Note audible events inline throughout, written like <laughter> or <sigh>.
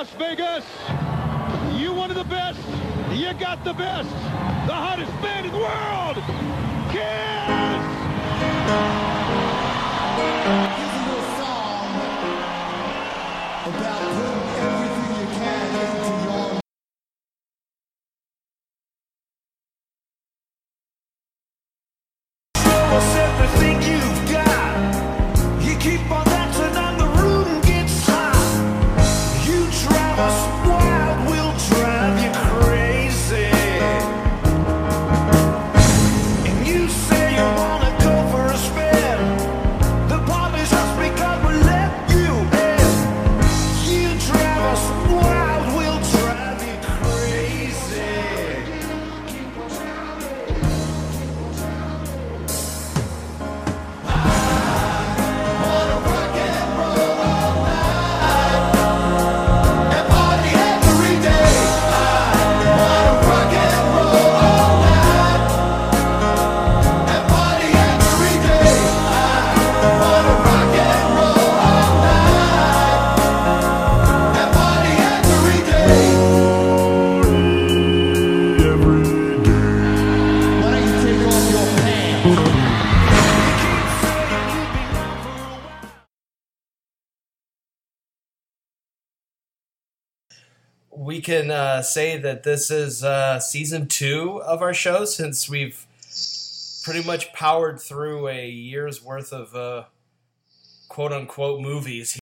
Las Vegas. You one of the best. You got the best. The hottest band in the world. Kiss! Can uh, say that this is uh, season two of our show since we've pretty much powered through a year's worth of uh, quote unquote movies.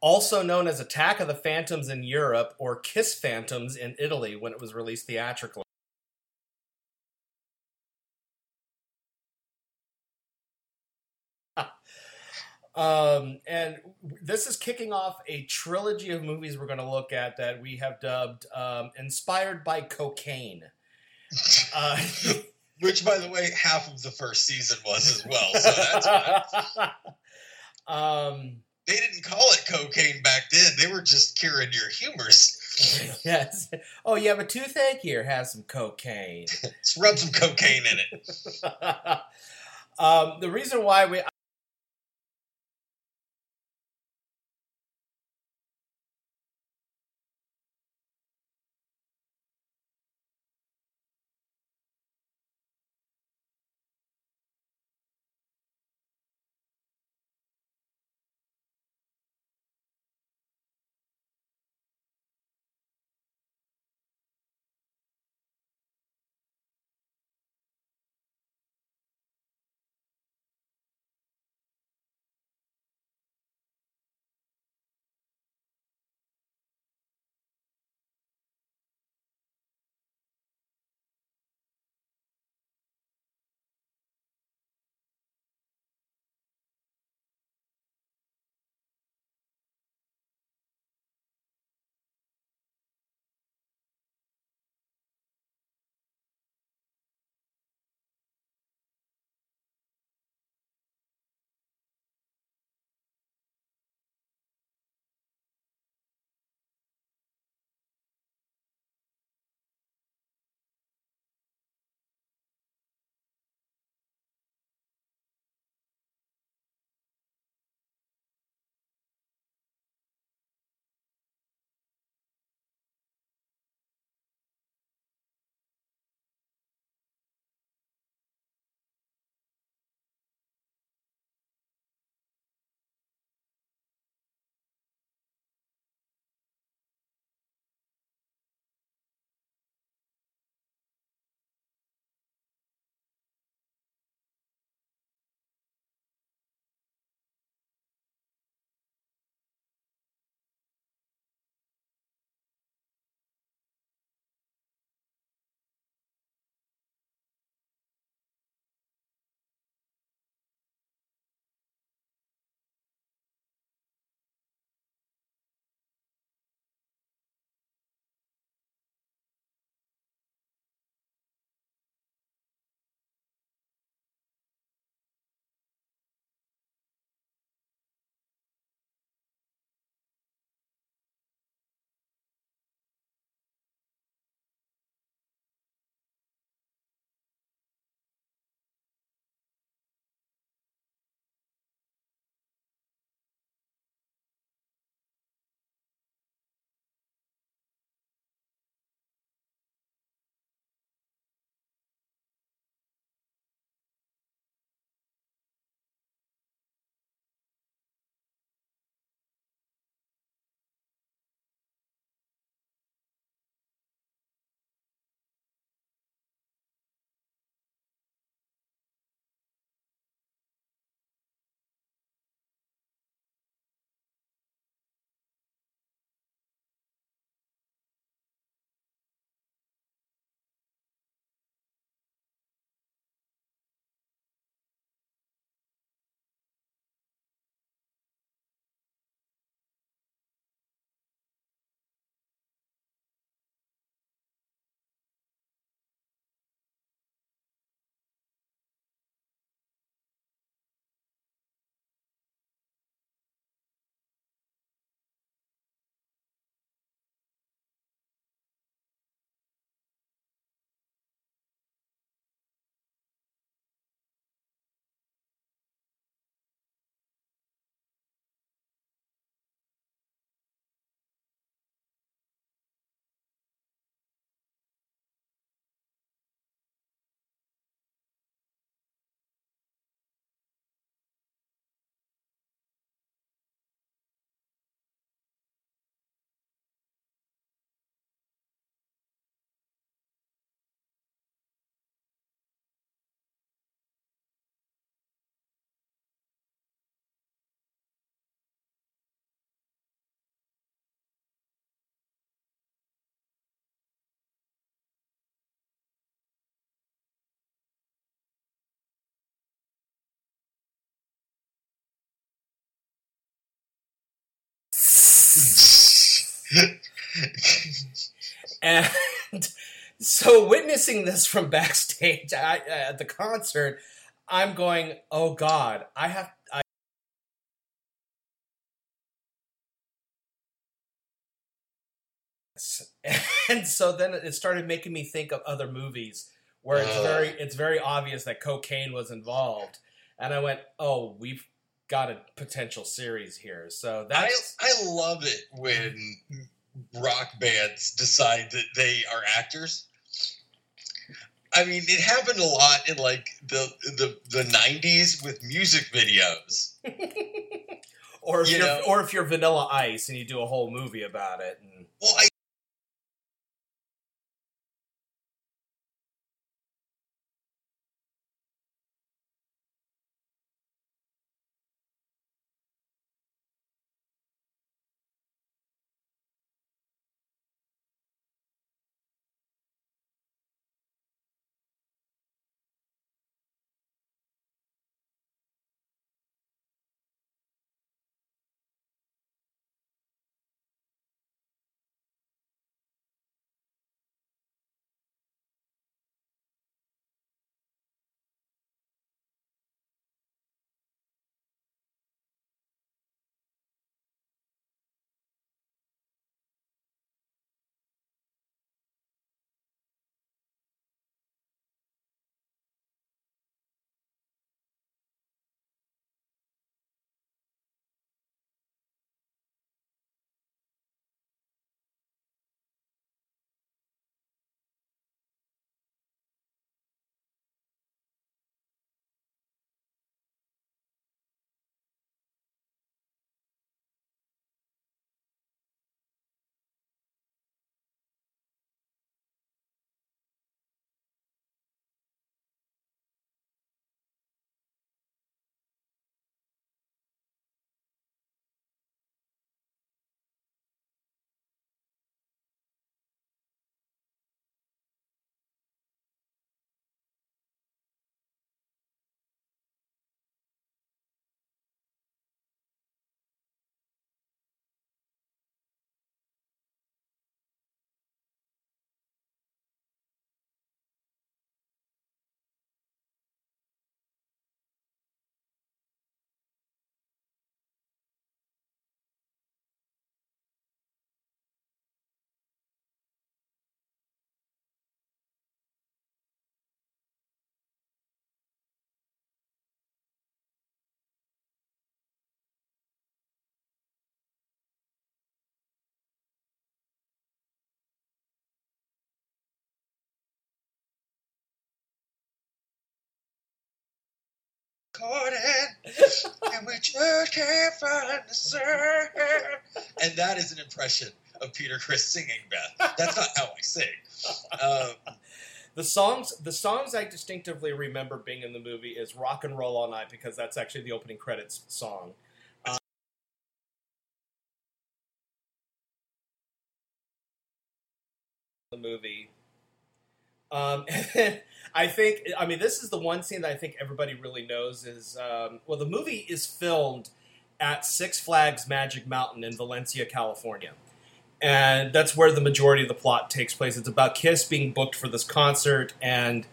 Also known as Attack of the Phantoms in Europe or Kiss Phantoms in Italy when it was released theatrically. <laughs> Um, and this is kicking off a trilogy of movies we're going to look at that we have dubbed um, "Inspired by Cocaine." <laughs> Uh, <laughs> Which, by the way, half of the first season was as well. So that's fine. um, They didn't call it cocaine back then. They were just curing your humors. <laughs> yes. Oh, you have a toothache? Here, have some cocaine. <laughs> Let's rub some cocaine in it. <laughs> um, the reason why we and so witnessing this from backstage I, at the concert, I'm going, "Oh God, I have." I, <laughs> and so then it started making me think of other movies where it's Oh. very it's very obvious that cocaine was involved, and I went, "Oh, we've got a potential series here." So I, that's I love it when rock bands decide that they are actors. I mean, it happened a lot in like the the the '90s with music videos. <laughs> or if You are or if you're Vanilla Ice and you do a whole movie about it. And, Well, I caught and we just can't find the sun. And that is an impression of Peter Criss singing Beth. That's not how I sing. Um, the songs, the songs I distinctively remember being in the movie is "Rock and Roll All Night" because that's actually the opening credits song. Uh, the movie. Um, <laughs> and I think, I mean, this is the one scene that I think everybody really knows is, um, well, the movie is filmed at Six Flags Magic Mountain in Valencia, California. And that's where the majority of the plot takes place. It's about Kiss being booked for this concert, and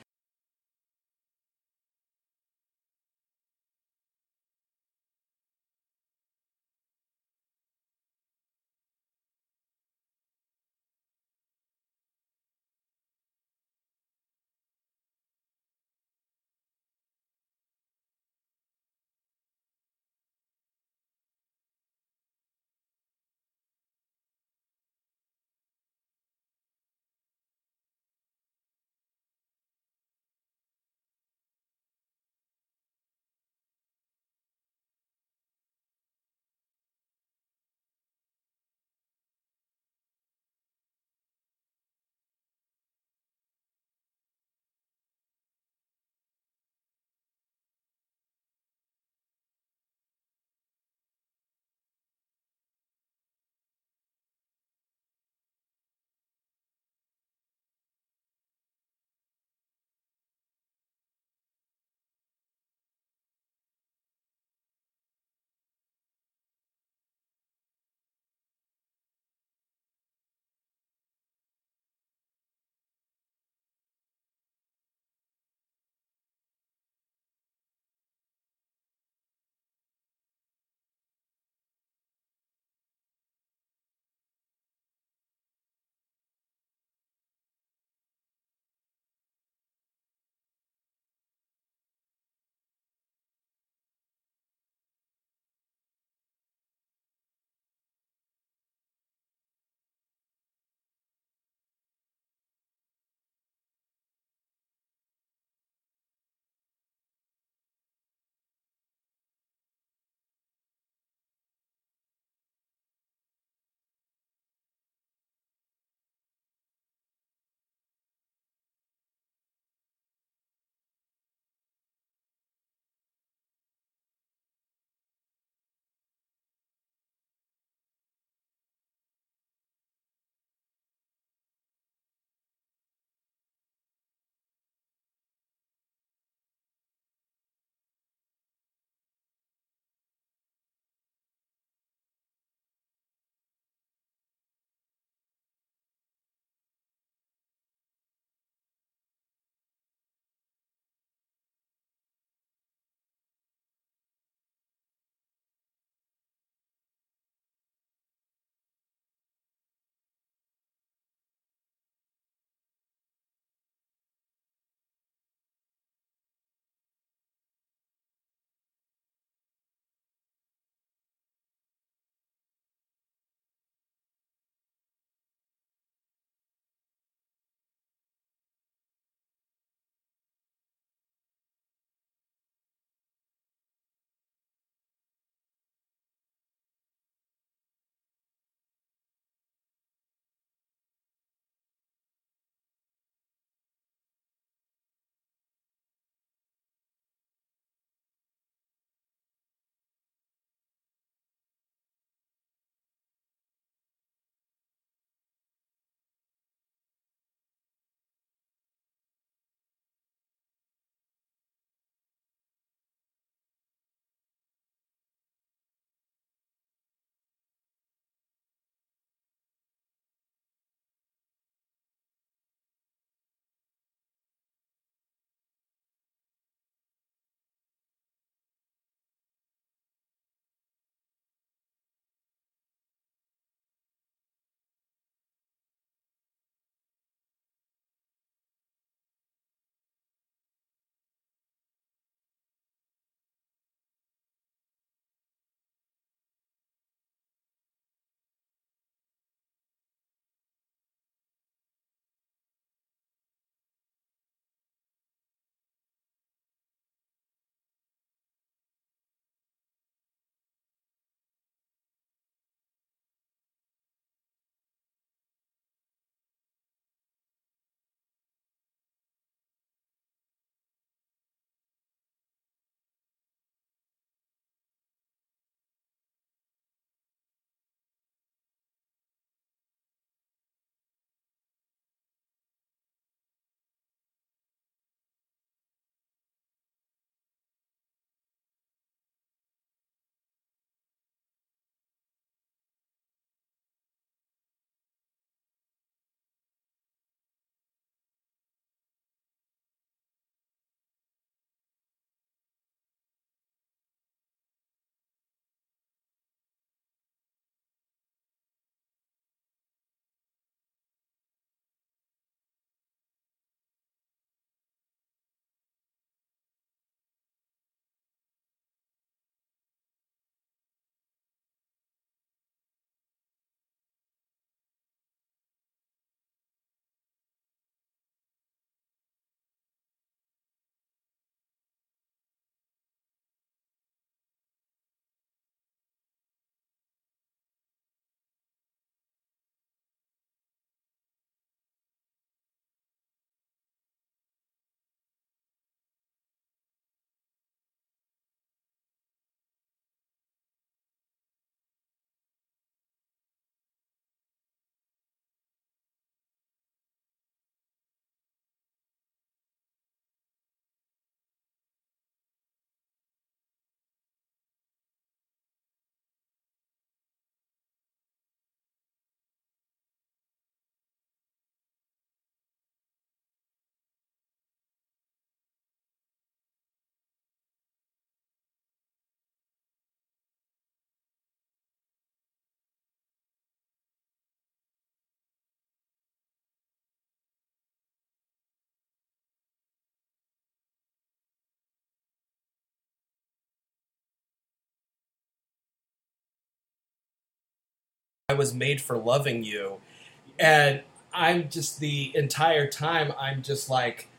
I was made for loving you. And I'm just the entire time, I'm just like,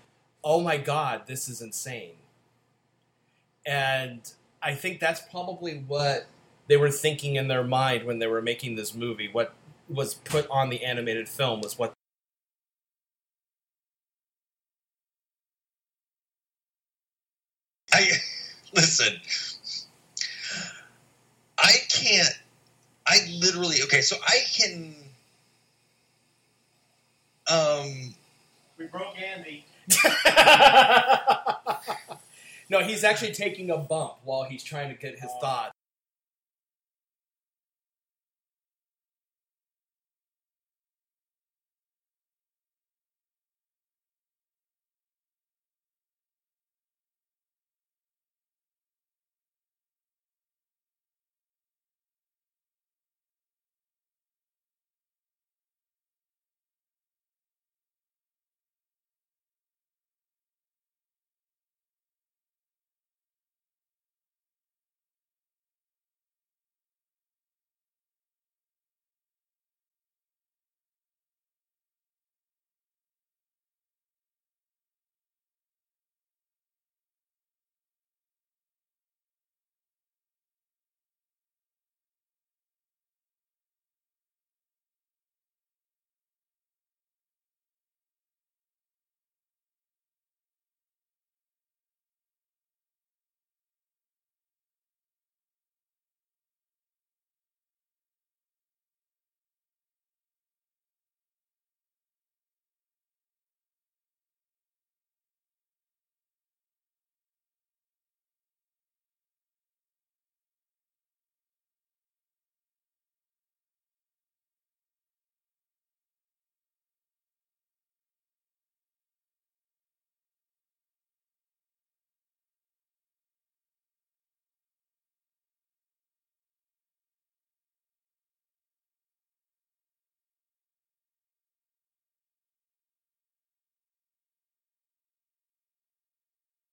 oh my God, this is insane. And I think that's probably what they were thinking in their mind when they were making this movie. What was put on the animated film was what I <laughs> listen. I can't. I literally okay. So I can. Um. We broke Andy. <laughs> no, he's actually taking a bump while he's trying to get his thoughts.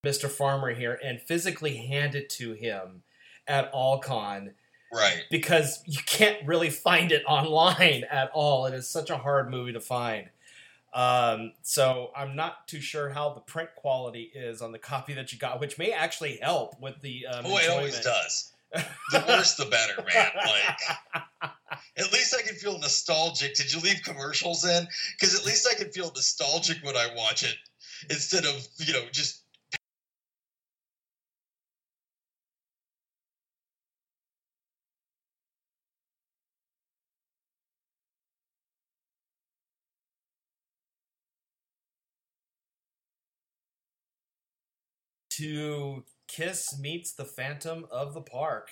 Mr. Farmer here and physically hand it to him at AllCon Right. because you can't really find it online at all. It is such a hard movie to find. Um, so I'm not too sure how the print quality is on the copy that you got, which may actually help with the um, Oh, it always does. The <laughs> worse, the better, man. Like, at least I can feel nostalgic. Did you leave commercials in? Because at least I can feel nostalgic when I watch it instead of you know just. To Kiss meets the Phantom of the Park.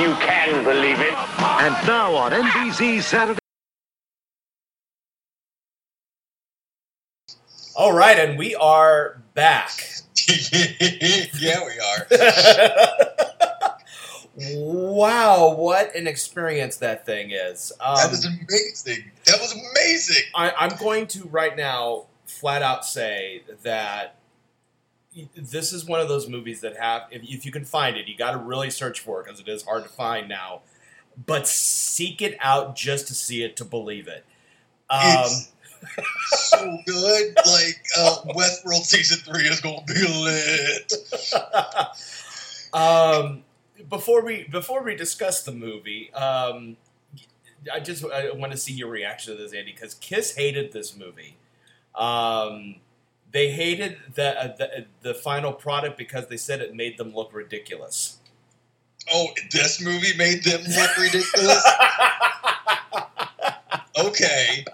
You can believe it. And now on NBC Saturday. All right, and we are back. <laughs> yeah, we are. <laughs> wow, what an experience that thing is. Um, that was amazing. That was amazing. I, I'm going to right now flat out say that this is one of those movies that have, if, if you can find it, you got to really search for it because it is hard to find now. But seek it out just to see it to believe it. Um, so good. Like uh, Westworld season three is gonna be lit. um, before we before we discuss the movie, um, I just I want to see your reaction to this, Andy, because Kiss hated this movie. Um, they hated the, uh, the the final product because they said it made them look ridiculous. Oh, this movie made them look ridiculous. <laughs> okay,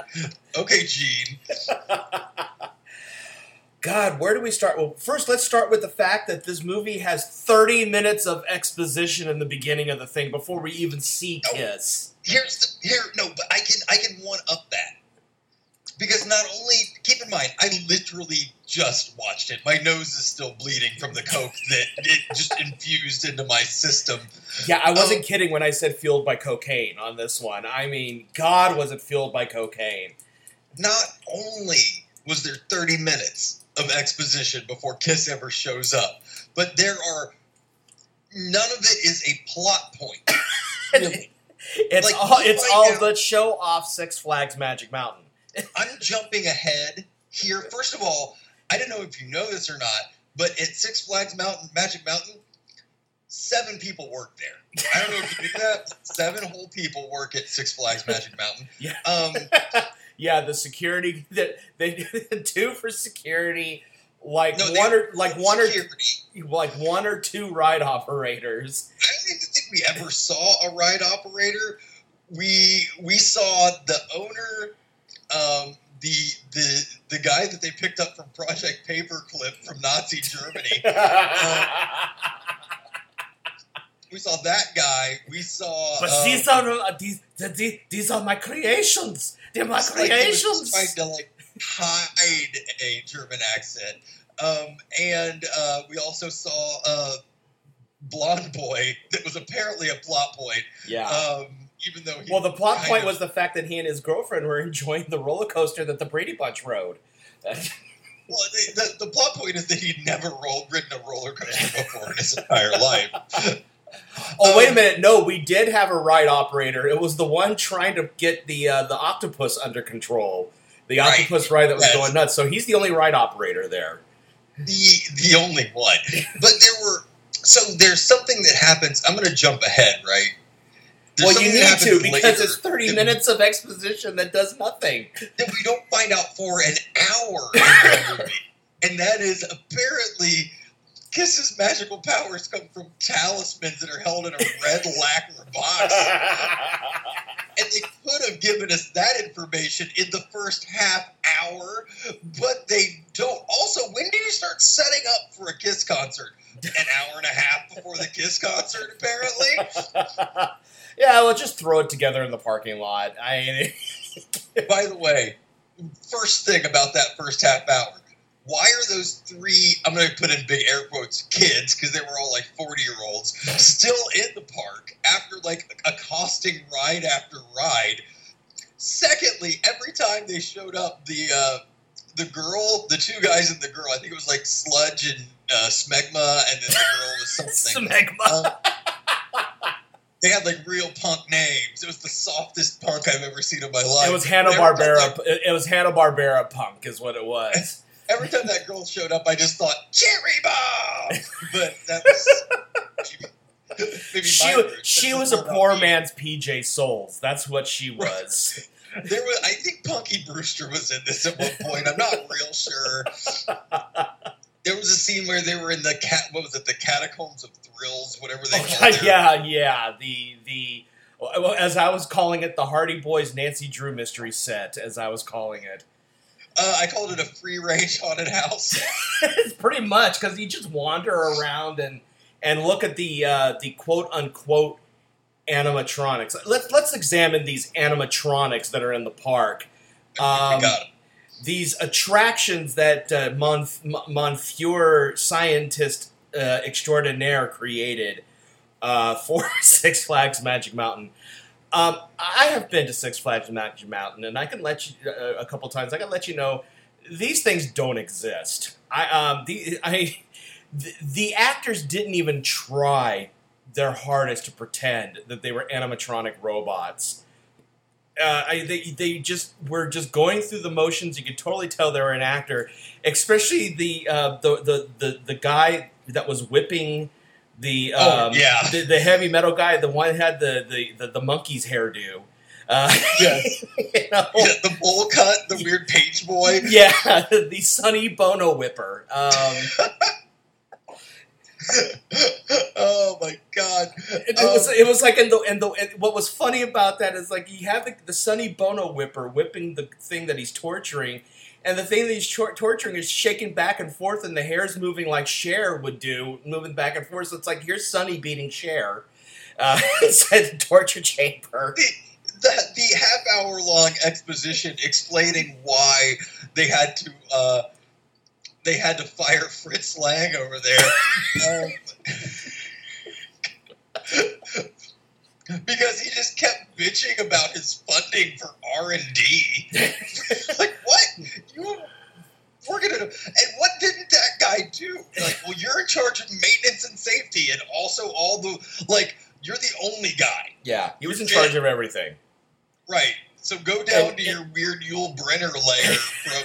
okay, Gene. God, where do we start? Well, first, let's start with the fact that this movie has 30 minutes of exposition in the beginning of the thing before we even see. Kiss. Here's the here. No, but I can I can one up that because not only keep in mind I literally just watched it. My nose is still bleeding from the coke that it just <laughs> infused into my system. Yeah, I wasn't Oh. kidding when I said fueled by cocaine on this one. I mean, God, was it fueled by cocaine? Not only was there 30 minutes of exposition before Kiss ever shows up, but there are none of it is a plot point. Really. <laughs> It's Like, all it's all out- the show off Six Flags Magic Mountain. I'm jumping ahead here. First of all, I don't know if you know this or not, but at Six Flags Mountain, Magic Mountain, seven people work there. I don't know if you knew that. Seven whole people work at Six Flags Magic Mountain. <laughs> Yeah. Um, <laughs> Yeah, the security <laughs> that they two for security, like no, one or like one or security. like one or two ride operators. I don't even think we ever saw a ride operator. We we saw the owner, um, the the the guy that they picked up from Project Paperclip from Nazi Germany. <laughs> we saw that guy. We saw. But um, these are uh, these, these these are my creations. They're my it's like creations. trying to like hide a German accent. Um, and uh, we also saw a blonde boy that was apparently a plot point. yeah. Um, even though he well, the plot point of- was the fact that he and his girlfriend were <laughs> enjoying the roller coaster that the Brady Bunch rode. <laughs> Well, the, the, the plot point is that he'd never rolled, ridden a roller coaster before in his entire life. <laughs> Oh wait a Um, minute! No, we did have a ride operator. It was the one trying to get the uh, the octopus under control. The Right. octopus ride that was going nuts. So he's the only ride operator there. The the only one, but there were so there's something that happens. I'm going to jump ahead, right? There's well, you need to because later it's thirty that- minutes of exposition that does nothing. <laughs> that we don't find out for an hour in the movie, and that is apparently Kiss's magical powers come from talismans that are held in a red <laughs> lacquer box. And they could have given us that information in the first half hour, but they don't. Also, when do you start setting up for a Kiss concert? An hour and a half before the Kiss concert, apparently. <laughs> yeah, well, just throw it together in the parking lot. I <laughs> By the way, first thing about that first half hour. Why are those three, I'm going to put in big air quotes, kids, because they were all like 40 year olds, still in the park after like accosting ride after ride? Secondly, every time they showed up, the uh, the girl, the two guys and the girl, I think it was like Sludge and uh, Smegma, and then the girl was <laughs> something. Smegma. Um, they had like real punk names. It was the softest punk I've ever seen in my life. It was Hanna Barbera. that- it was Hanna Barbera punk, is what it was. <laughs> Every time that girl showed up, I just thought cherry bomb. <laughs> But that was she my wa- words. she was a poor me. man's PJ Soles. That's what she was. <laughs> There was, I think Punky Brewster was in this at one point. I'm not real sure. There was a scene where they were in the cat. What was it? The catacombs of thrills, whatever they Oh, called it. yeah, yeah. The the as I was calling it, the Hardy Boys Nancy Drew mystery set, as I was calling it. Uh, I called it a free range haunted house. <laughs> it's pretty much because you just wander around and and look at the uh, the quote unquote animatronics. Let's let's examine these animatronics that are in the park. <laughs> Um, we got 'em. These attractions that uh, Monf- scientist uh, extraordinaire created uh, for <laughs> Six Flags Magic Mountain. Um, I have been to Six Flags Magic Mountain, and I can let you uh, a couple times. I can let you know these things don't exist. I um, the I the, the actors didn't even try their hardest to pretend that they were animatronic robots uh, I, they they just were just going through the motions. You could totally tell they were an actor, especially the uh, the, the the the guy that was whipping the Oh, um, yeah. the, the heavy metal guy. The one had the the, the, the monkey's hairdo. Uh, <laughs> Yeah. you know? Yeah, the bowl cut, the weird page boy. yeah, <laughs> the Sonny Bono whipper. Um, <laughs> <laughs> oh my god! It, it was it was like in the and the and what was funny about that is like you have the, the Sonny Bono whipper whipping the thing that he's torturing, and the thing that he's tor- torturing is shaking back and forth, and the hair's moving like Cher would do, moving back and forth. So it's like here's Sonny beating Cher uh, <laughs> inside the torture chamber. the, the half hour long exposition explaining why they had to uh, they had to fire Fritz Lang over there um, because he just kept bitching about his funding for R and D. <laughs> Like what you? We're gonna and what didn't that guy do? Like, well, you're in charge of maintenance and safety, and also all the like. You're the only guy. Yeah, he was in charge of everything. Right. So go down And- to your weird Yul Brynner layer from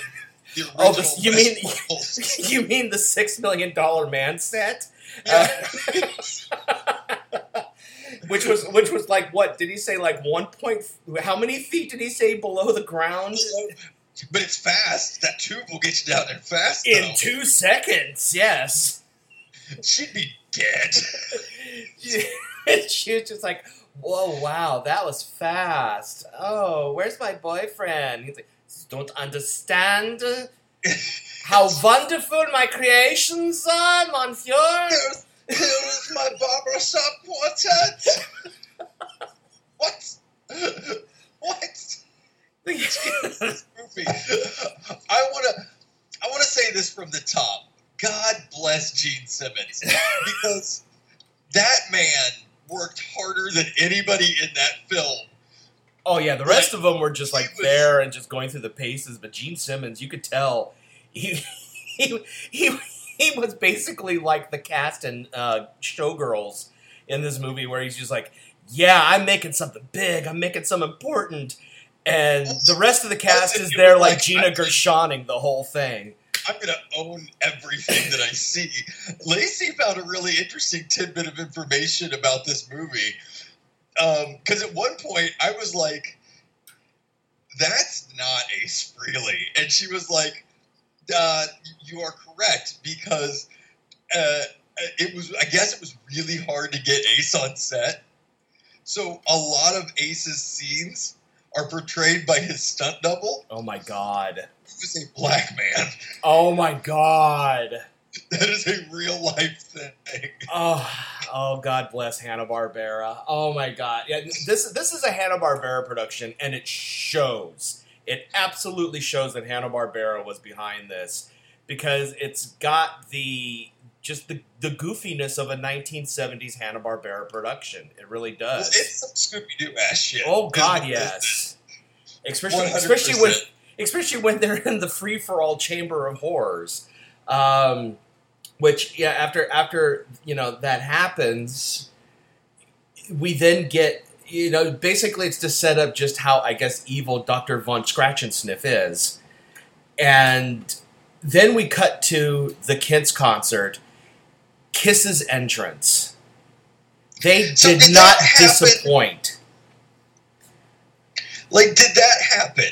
the. Oh, <laughs> you mean- <laughs> you mean the six million dollar man set? Yeah. Uh, <laughs> which was which was like what did he say like one point how many feet did he say below the ground but it's fast. That tube will get you down there fast. in though. two seconds yes She'd be dead. she was just like whoa wow that was fast oh where's my boyfriend he's like don't understand <laughs> how wonderful my creations are monsieur Here's, here's my barbershop quartet. <laughs> what? what? <laughs> Jesus, goofy. I want to. I want to say this from the top. God bless Gene Simmons because that man worked harder than anybody in that film. Oh yeah, the rest of them were just like was- there and just going through the paces. But Gene Simmons, you could tell he he he, he was basically like the cast in uh, Showgirls in this movie, where he's just like, "Yeah, I'm making something big. I'm making something important," and the rest of the cast is there like like- Gina Gershoning the whole thing. I'm gonna own everything that I see. Lacey found a really interesting tidbit of information about this movie. Because at one point I was like, "That's not Ace Frehley," and she was like, uh, "You are correct because uh, it was. I guess it was really hard to get Ace on set. So a lot of Ace's scenes are portrayed by his stunt double, Oh my god! Is a black man." Oh my god! That is a real life thing. Oh, oh, God bless Hanna Barbera. Oh my God, yeah, this this is a Hanna Barbera production, and it shows. It absolutely shows that Hanna Barbera was behind this because it's got the just the the goofiness of a 1970s Hanna Barbera production. It really Well, does. it's some Scooby Doo ass shit. oh God, <laughs> yes. Especially especially when 100%. Especially when they're in the free for all chamber of horrors. Um, which yeah, after after you know that happens, we then get you know basically it's to set up just how I guess evil Doctor Von Scratch and Sniff is, and then we cut to the Kents concert, Kiss's entrance. They So did did not disappoint. Like, did that happen?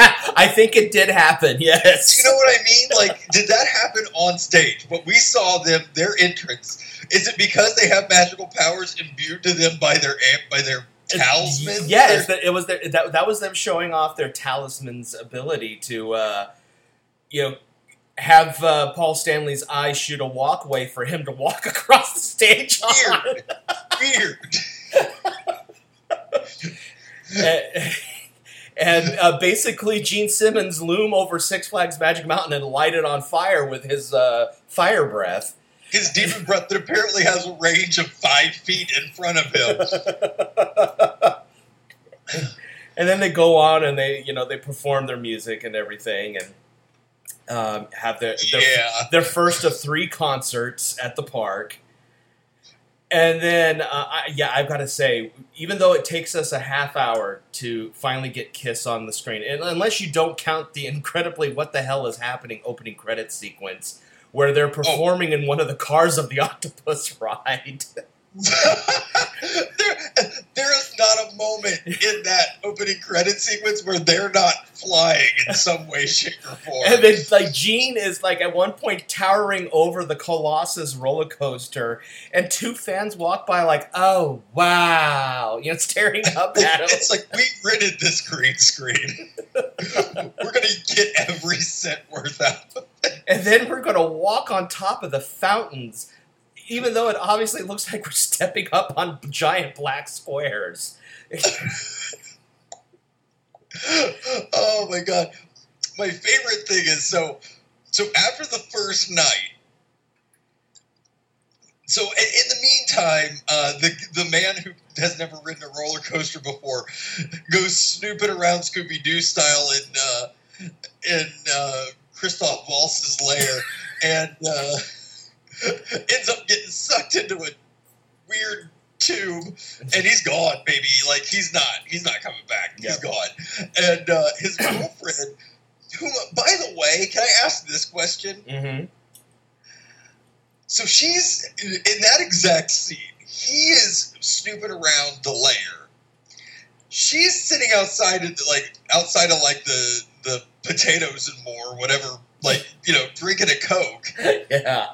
<laughs> I think it did happen. Yes. Do you know what I mean? Like, did that happen on stage? What we saw them, their entrance, is it because they have magical powers imbued to them by their amp, by their talisman? Yeah, it's that it was their, that that was them showing off their talisman's ability to, uh, you know, have uh, Paul Stanley's eyes shoot a walkway for him to walk <laughs> across the stage on. Weird. and <laughs> and, uh, basically, Gene Simmons loom over Six Flags Magic Mountain and light it on fire with his uh, fire breath. His demon <laughs> breath that apparently has a range of five feet in front of him. <laughs> and then they go on and they you know they perform their music and everything and um, have their their, Yeah. their first of three concerts at the park and then uh, I, yeah i've got to say even though it takes us a half hour to finally get kiss on the screen and unless you don't count the <laughs> incredibly what the hell is happening opening credits sequence where they're performing in one of the cars of the <laughs> octopus ride <laughs> there, there is not a moment in that opening credit sequence where they're not flying in some way, shape, or form. And then, like, Gene is like at one point towering over the Colossus roller coaster, and two fans walk by, like, "Oh wow!" You know, staring up at him. It's like we rented this green screen. <laughs> We're gonna get every cent worth out. of it. and then we're gonna walk on top of the fountains, even though it obviously looks like we're stepping up on giant black squares. oh my god! My favorite thing is so. So after the first night, so in the meantime, uh, the the man who has never ridden a roller coaster before goes snooping around Scooby Doo style in uh, in uh, Christoph Waltz's lair and uh, <laughs> ends up getting sucked into a weird tube, and he's gone, baby. Like he's not he's not coming back. He's gone, and uh, his <clears throat> girlfriend. Who, by the way, can I ask this question? Mm-hmm. So she's in in that exact scene. He is snooping around the lair. She's sitting outside of the, like outside of like the the potatoes and more, whatever. Like you know, drinking a coke. <laughs> Yeah,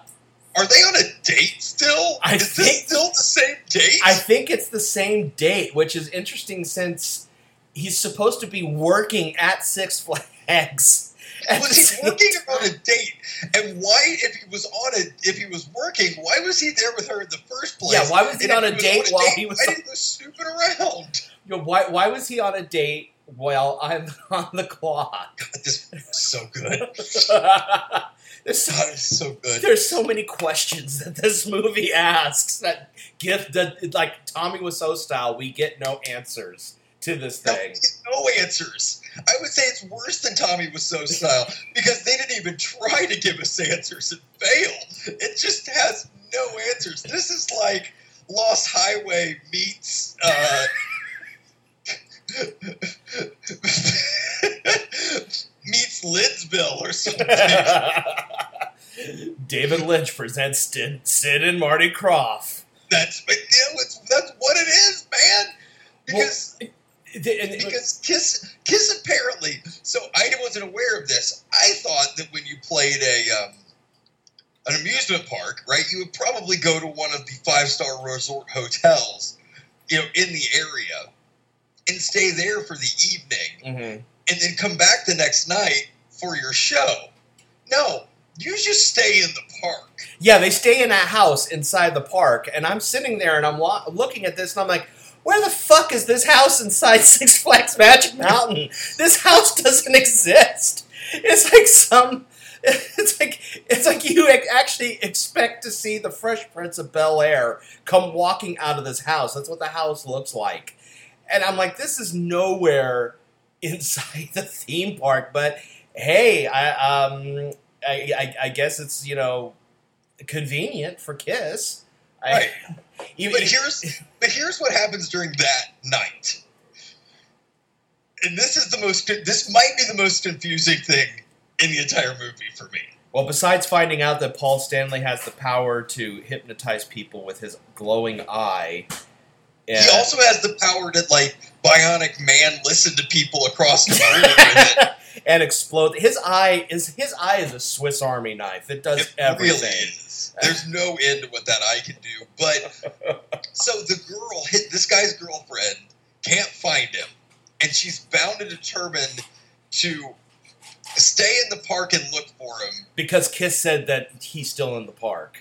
Are they on a date still? I is think- this still the same date? I think it's the same date, which is interesting since he's supposed to be working at Six Flags. At was he working time. on a date? And why, if he was on a, if he was working, why was he there with her in the first place? Yeah, why was he And if on a date while he was Why on- did he snooping around? <laughs> You know, why, why was he on a date while I'm <laughs> on the clock? God, this was so good. <laughs> there's, so, <laughs> so good. there's so many questions that this movie asks that give that like Tommy Wiseau style. We get no answers to this thing. no answers. I would say it's worse than Tommy Wiseau style because they didn't even try to give us answers and fail. It just has no answers. This is like Lost Highway meets uh, <laughs> meets Lidsville or something. <laughs> David Lynch presents Sid, Sid and Marty Krofft. That's but yeah, it's, that's what it is, man. Because Th- and- because Kiss Kiss apparently so I wasn't aware of this. I thought that when you played a um, an amusement park, right, you would probably go to one of the five star resort hotels, you know, in the area, and stay there for the evening, Mhm. and then come back the next night for your show. No, you just stay in the park. Yeah, they stay in a house inside the park, and I'm sitting there and I'm wa- looking at this, and I'm like, where the fuck is this house inside <laughs> Six Flags Magic Mountain? This house doesn't exist. It's like some. <laughs> It's like it's like you actually expect to see the Fresh Prince of Bel Air come walking out of this house. That's what the house looks like, and I'm like, this is nowhere <laughs> inside the theme park. But hey, I um, I, I, I guess it's you know convenient for Kiss. I, Right. <laughs> even- But here's <laughs> but here's what happens during that night. And this is the most this might be the most confusing thing in the entire movie for me. well, besides finding out that Paul Stanley has the power to hypnotize people with his glowing eye, yeah, He also has the power to like bionic man listen to people across the room with it. <laughs> and explode. His eye is his eye is a Swiss Army knife. It does It everything. really is. There's no end to what that eye can do. But <laughs> so the girl hit this guy's girlfriend can't find him, and she's bound and determined to stay in the park and look for him Because Kiss said that he's still in the park.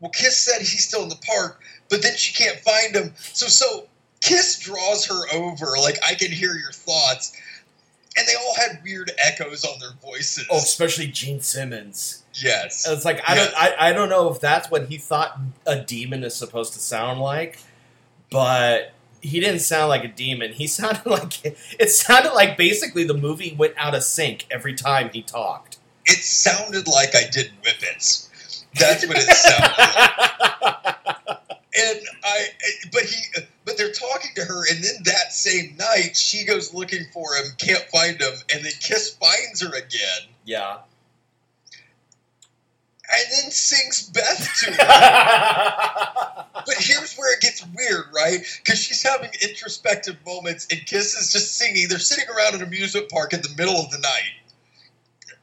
Well, Kiss said he's still in the park, but then she can't find him. So, so Kiss draws her over, like I can hear your thoughts, and they all had weird echoes on their voices. Oh, especially Gene Simmons. yes, It's like I don't I, I don't know if that's what he thought a demon is supposed to sound like, but he didn't sound like a demon. He <laughs> sounded like it sounded like basically the movie went out of sync every time he talked. it sounded like I did whippets. That's what it sounded like. <laughs> And I, but he, but they're talking to her, and then that same night she goes looking for him, can't find him, and then Kiss finds her again, yeah. and then sings Beth to <laughs> her. But here's where it gets weird, right? Because she's having introspective moments, and Kiss is just singing. They're sitting around an amusement park in the middle of the night,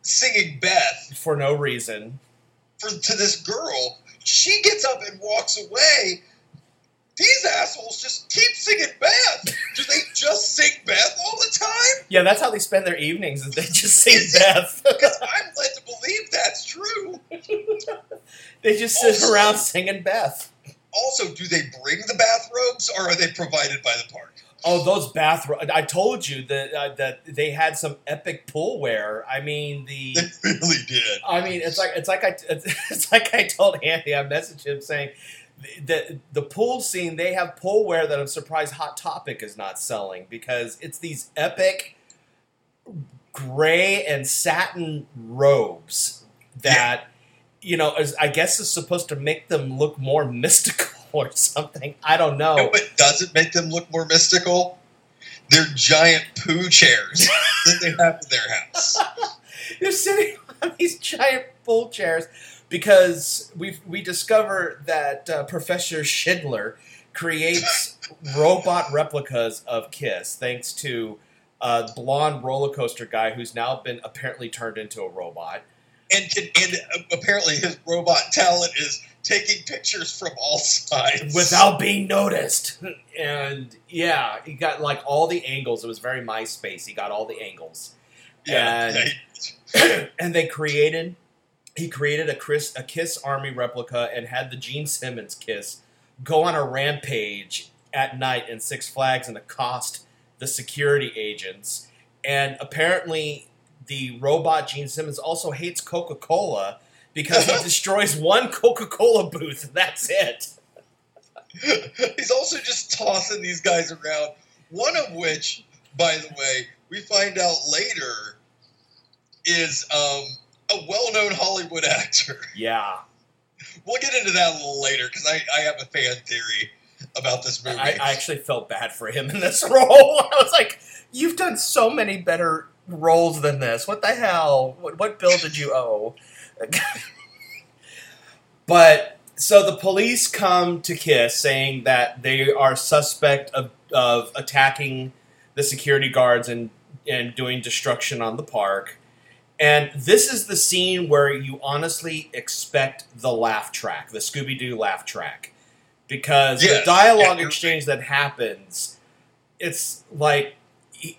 singing Beth for no reason. for to this girl. She gets up and walks away. These assholes just keep singing Beth. Do they just sing Beth all the time? Yeah, that's how they spend their evenings. Is they just sing <laughs> Beth. Because I'm led to believe that's true. <laughs> they just sit Also- around singing Beth. Also, do they bring the bathrobes, or are they provided by the park? Oh, those bathroom! I told you that uh, that they had some epic pool wear. I mean the. <laughs> They really did. I mean, it's like it's like I it's, <laughs> it's like I told Andy. I messaged him saying that the pool scene they have pool wear that I'm surprised Hot Topic is not selling because it's these epic gray and satin robes that you know is, I guess is supposed to make them look more mystical <laughs> or something. I don't know. No, but does it make them look more mystical? They're giant poo chairs <laughs> that they have in their house. <laughs> They're sitting on these giant pool chairs because we we discover that uh, Professor Schindler creates robot replicas of Kiss thanks to a blonde roller coaster guy who's now been apparently turned into a robot. And can, and apparently his robot talent is taking pictures from all sides without being noticed. And yeah, he got like all the angles. It was very MySpace. He got all the angles. Yeah, and- they- <coughs> and they created he created a Chris a Kiss Army replica and had the Gene Simmons Kiss go on a rampage at night in Six Flags and accost the security agents. And apparently, the robot Gene Simmons also hates Coca Cola because he <laughs> destroys one Coca Cola booth. and That's it. He's also just tossing these guys around. One of which, by the way, we find out later is um, a well-known Hollywood actor. Yeah, We'll get into that a little later because I, I have a fan theory about this movie. I, I actually felt bad for him in this <laughs> role. I was like, "You've done so many better roles than this. What the hell? What, what bill did you owe?" <laughs> but so the police come to Kiss saying that they are suspect of, of attacking the security guards and and doing destruction on the park. And this is the scene where you honestly expect the laugh track, the Scooby Doo laugh track. Because Yes. the dialogue Yeah. exchange that happens, it's like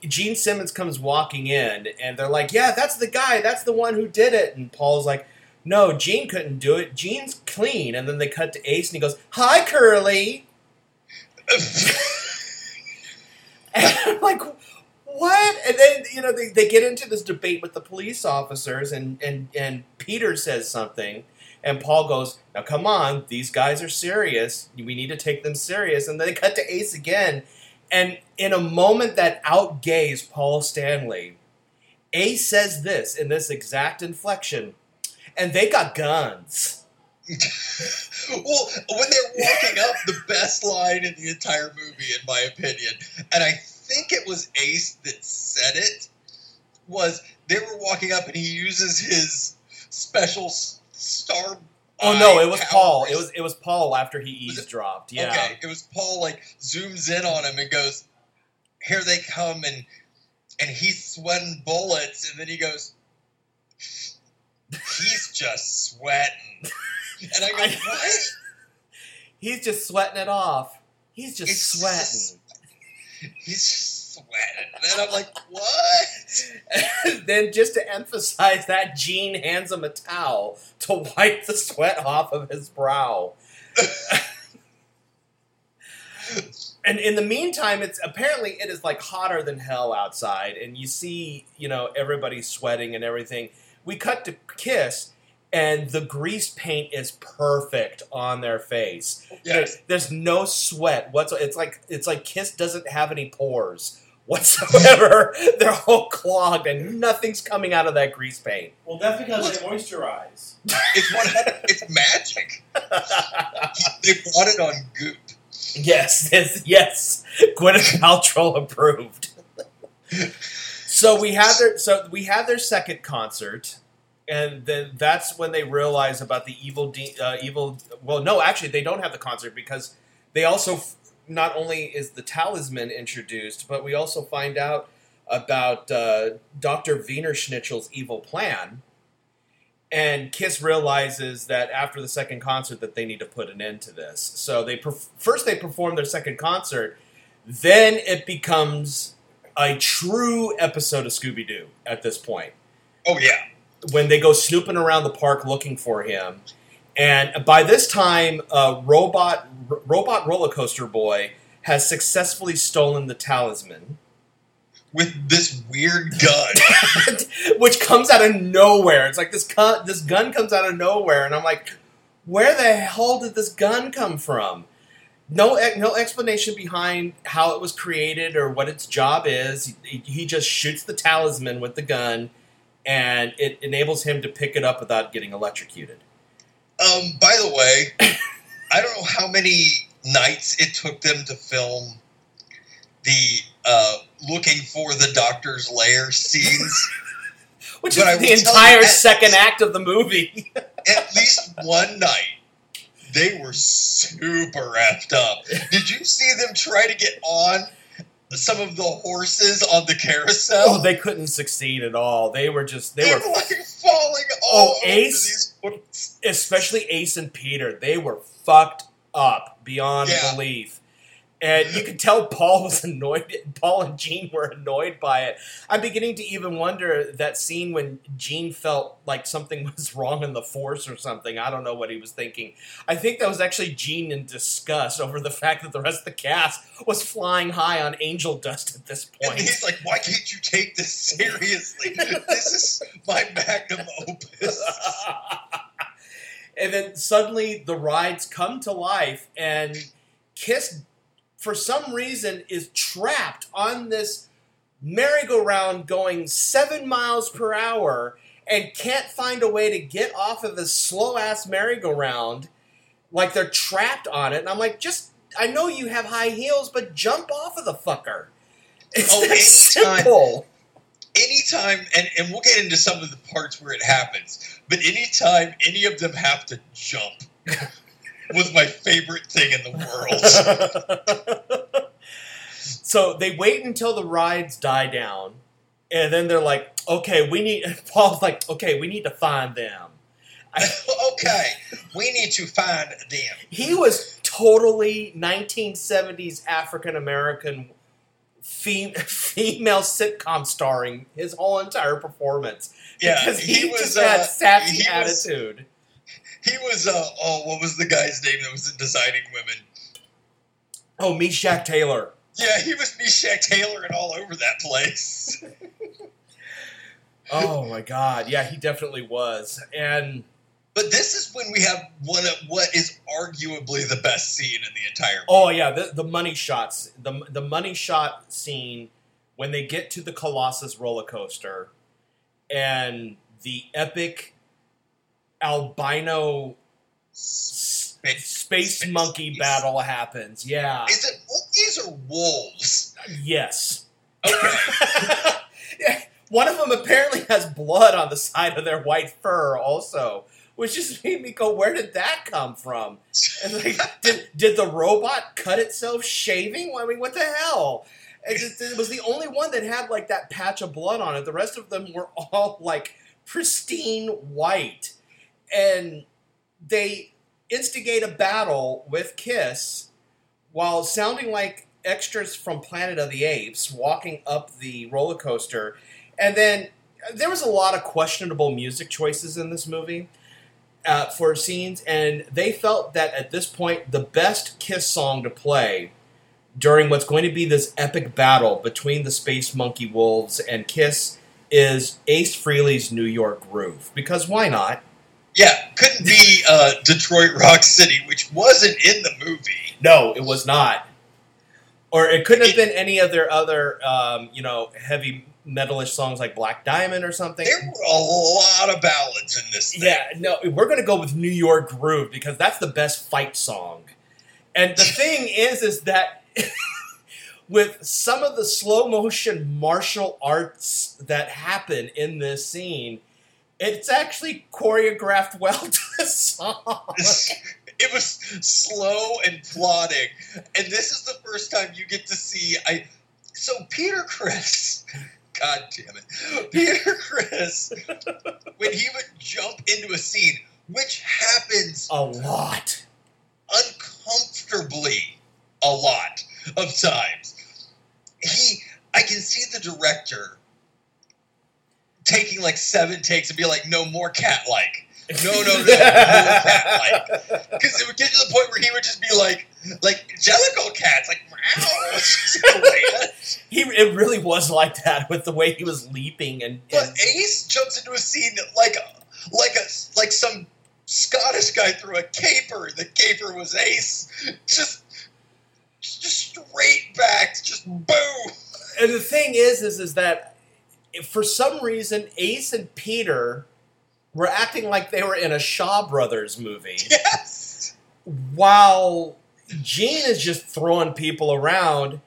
Gene Simmons comes walking in and they're like, Yeah, that's the guy, that's the one who did it. And Paul's like, No, Gene couldn't do it. Gene's clean. And then they cut to Ace and he goes, Hi, Curly. And I'm like, what? And then you know they, they get into this debate with the police officers, and and and Peter says something, and Paul goes, "Now come on, these guys are serious. We need to take them serious." And then they cut to Ace again, and in a moment that outgays Paul Stanley, Ace says this in this exact inflection, and they got guns. <laughs> well, when they're walking up, the best line in the entire movie, in my opinion, and I think it was Ace that said it, was they were walking up and he uses his special star. Oh no, it was powers. Paul. It was it was Paul after he eavesdropped. Yeah. Okay, it was Paul like zooms in on him and goes, "Here they come," and and he's sweating bullets, and then he goes, "He's just sweating," and I go, <laughs> I- "What?" He's just sweating it off. He's just It's sweating. just- <laughs> He's just sweating, and then I'm like, "What?" then just to emphasize that, Gene hands him a towel to wipe the sweat off of his brow. and in the meantime, it's apparently it is like hotter than hell outside, and you see, you know, everybody sweating and everything. We cut to Kiss, and the grease paint is perfect on their face. Yes. There- there's no sweat whatsoever. It's like it's like Kiss doesn't have any pores whatsoever. <laughs> They're all clogged, and nothing's coming out of that grease paint. Well, that's because they moisturize. It's one hundred. It's magic. They brought it on Goop. Yes, yes, yes. Gwyneth Paltrow approved. so we had their so we had their second concert, and then that's when they realize about the evil de- uh, evil. Well, no, actually, they don't have the concert because they also f- not only is the talisman introduced, but we also find out about uh, Dr. Wiener Schnitzel's evil plan. And Kiss realizes that after the second concert that they need to put an end to this. So they perf- first they perform their second concert, then it becomes a true episode of Scooby Doo at this point Oh yeah. when they go snooping around the park looking for him. And by this time, uh, robot R- robot roller coaster boy has successfully stolen the talisman, With this weird gun. <laughs> which comes out of nowhere. It's like this cu- this gun comes out of nowhere, and I'm like, where the hell did this gun come from? No, no explanation behind how it was created or what its job is. He, he just shoots the talisman with the gun, and it enables him to pick it up without getting electrocuted. Um, by the way, <coughs> I don't know how many nights it took them to film the uh, looking for the doctor's lair scenes. <laughs> Which But is the entire you second act of the movie. <laughs> At least one night, they were super wrapped up. Did you see them try to get on some of the horses on the carousel? oh, they couldn't succeed at all. They were just they were were like falling oh, all Oh, Ace? especially Ace and Peter, they were fucked up beyond Yeah. belief. And you could tell Paul was <laughs> annoyed. Paul and Gene were annoyed by it. I'm beginning to even wonder that scene when Gene felt like something <laughs> was wrong in the Force or something. I don't know what he was thinking. I think that was actually Gene in disgust over the fact that the rest of the cast was flying high on angel dust at this And point. he's like, "Why can't you take this seriously? this is my magnum opus." <laughs> and then suddenly the rides come to life and kiss for some reason is trapped on this merry-go-round going seven miles per hour and can't find a way to get off of this slow-ass merry-go-round. Like they're trapped on it and i'm like just i know you have high heels but jump off of the fucker. <laughs> It's Oh, that anytime. simple. Anytime, and, and we'll get into some of the parts where it happens, but anytime any of them have to jump <laughs> was my favorite thing in the world. <laughs> so they wait until the rides die down, and then they're like, "Okay, we need." Paul's like, "Okay, we need to find them." <laughs> okay, we need to find them. He was totally 1970s African American fem- female sitcom starring his whole entire performance Yeah, because he, he was, just had uh, sassy he was- attitude. He was, uh, oh, what was the guy's name that was in Designing Women? Oh, Meshach Taylor. Yeah, he was Meshach Taylor and all over that place. <laughs> Oh my God, yeah, he definitely was, and. But this is when we have one of what is arguably the best scene in the entire movie. Oh yeah, the the money shots, the the money shot scene when they get to the Colossus roller coaster, and the epic albino Space- space space monkey monkeys. battle happens. Yeah. Is it monkeys or wolves? Yes. Okay. Yeah, <laughs> One of them apparently has blood on the side of their white fur, also, which just made me go, "Where did that come from?" And like, <laughs> did did the robot cut itself shaving? I mean, what the hell? It, just, it was the only one that had like that patch of blood on it. The rest of them were all like pristine white, and they instigate a battle with Kiss while sounding like extras from Planet of the Apes walking up the roller coaster. And then there was a lot of questionable music choices in this movie uh, for scenes, and they felt that at this point, the best Kiss song to play during what's going to be this epic battle between the Space Monkey Wolves and Kiss is Ace Frehley's New York Groove. Because why not? Yeah, couldn't be uh, Detroit Rock City, which wasn't in the movie. No, it was not. Or it couldn't have been any of their other, um, you know, heavy metalish songs like Black Diamond or something. There were a lot of ballads in this thing. Yeah, no, we're going to go with New York Groove because that's the best fight song. And the thing is, is that <laughs> with some of the slow motion martial arts that happen in this scene, it's actually choreographed well to the song. <laughs> it was slow and plodding. And this is the first time you get to see I. So Peter Criss, <laughs> God damn it, Peter Criss, when he would jump into a scene, which happens A lot. uncomfortably a lot of times. He, I can see the director taking like seven takes and be like, "No more cat like." No, no, no, <laughs> more cat like. Because it would get to the point where he would just be like, like Jellicle cats, like, wow. <laughs> He it really was like that with the way he was leaping and, but Ace jumps into a scene like, like a, like some Scottish guy threw a caper. The caper was Ace. Just, just straight back, just boom. and the thing is is is that for some reason Ace and Peter were acting like they were in a Shaw Brothers movie <laughs> Yes. while Gene is just throwing people around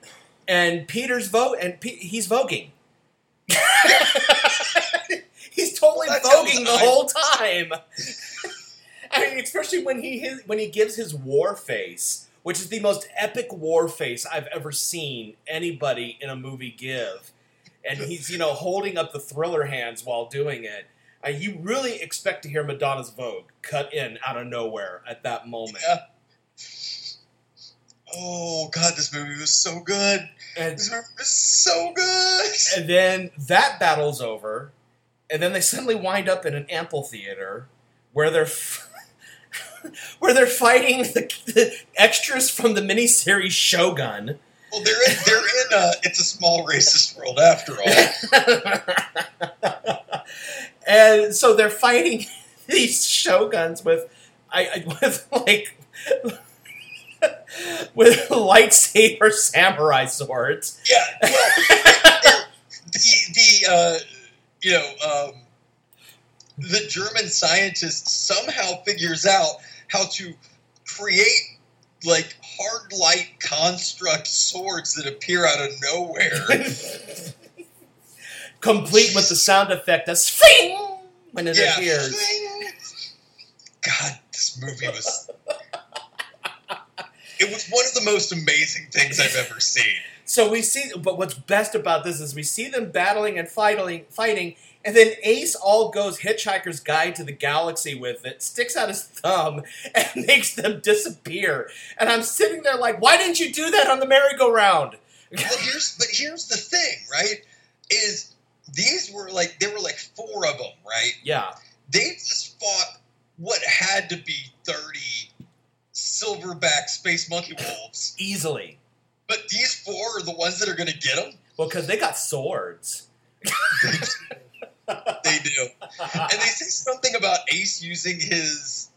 and Peter's vote and Pe- he's voguing. <laughs> he's totally Well, voguing the the whole time. <laughs> I mean, especially when he his, when he gives his war face, which is the most epic war face I've ever seen anybody in a movie give, and he's you know holding up the thriller hands while doing it. Uh, you really expect to hear Madonna's Vogue cut in out of nowhere at that moment. Yeah. Oh God, this movie was so good. And This movie was so good. And then that battle's over, and then they suddenly wind up in an amphitheater where they're f- <laughs> where they're fighting the, the extras from the miniseries Shogun. Well, they're in, they're in. Uh, it's a small racist world after all. <laughs> and so they're fighting <laughs> these shoguns with I, I with like <laughs> with lightsaber samurai swords. Yeah. Well, the the uh, you know um, the German scientist somehow figures out how to create like hard light construct swords that appear out of nowhere. <laughs> Complete with the sound effect of swing when it yeah. appears. God, this movie was. It was one of the most amazing things I've ever seen. So we see, but what's best about this is we see them battling and fighting, fighting, and then Ace all goes Hitchhiker's Guide to the Galaxy with it, sticks out his thumb, <laughs> and makes them disappear. And I'm sitting there like, why didn't you do that on the merry-go-round? Well, here's but here's the thing, right? Is these were like there were like four of them, right? Yeah, They just fought what had to be thirty silverback space monkey <laughs> wolves, easily. but these four are the ones that are going to get them. Well, because they got swords. <laughs> They do, and they say something about Ace using his.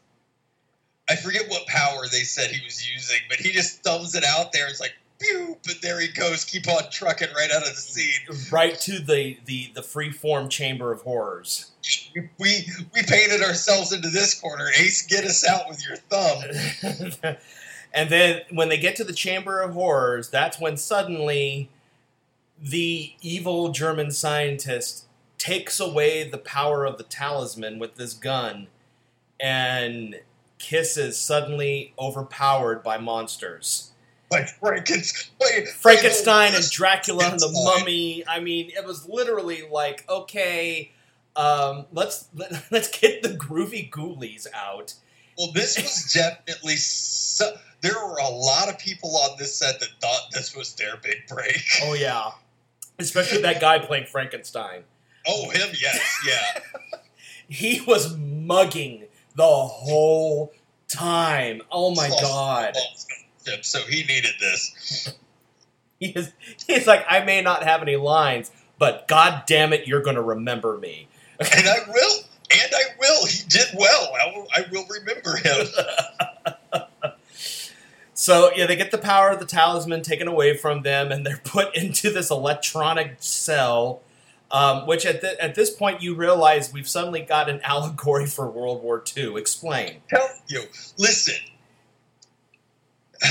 I forget what power they said he was using, but he just thumbs it out there. It's like, pew, but there he goes. Keep on trucking right out of the scene. right to the the the free-form chamber of horrors. We we painted ourselves into this corner. Ace, get us out with your thumb. <laughs> and then when they get to the chamber of horrors, that's when suddenly the evil German scientist takes away the power of the talisman with this gun, and Kiss is suddenly overpowered by monsters. Like Frankenstein, like, Frankenstein and Dracula and the Mummy. I mean, it was literally like, okay, um, let's let, <laughs> let's get the Groovie Goolies out. Well, this <laughs> was definitely. So, there were a lot of people on this set that thought this was their big break. Oh yeah, especially that guy playing Frankenstein. Oh, him, yes, yeah. <laughs> He was mugging the whole time. Oh my god. So he needed this. <laughs> He is, he's like, I may not have any lines, but god damn it, you're gonna remember me. <laughs> And I will. And I will. He did well. I will, I will remember him. So yeah, they get the power of the talisman taken away from them, and they're put into this electronic cell. Um, which at, th- at this point you realize we've suddenly got an <laughs> allegory for World War II. Explain. Tell you. Listen. <sighs>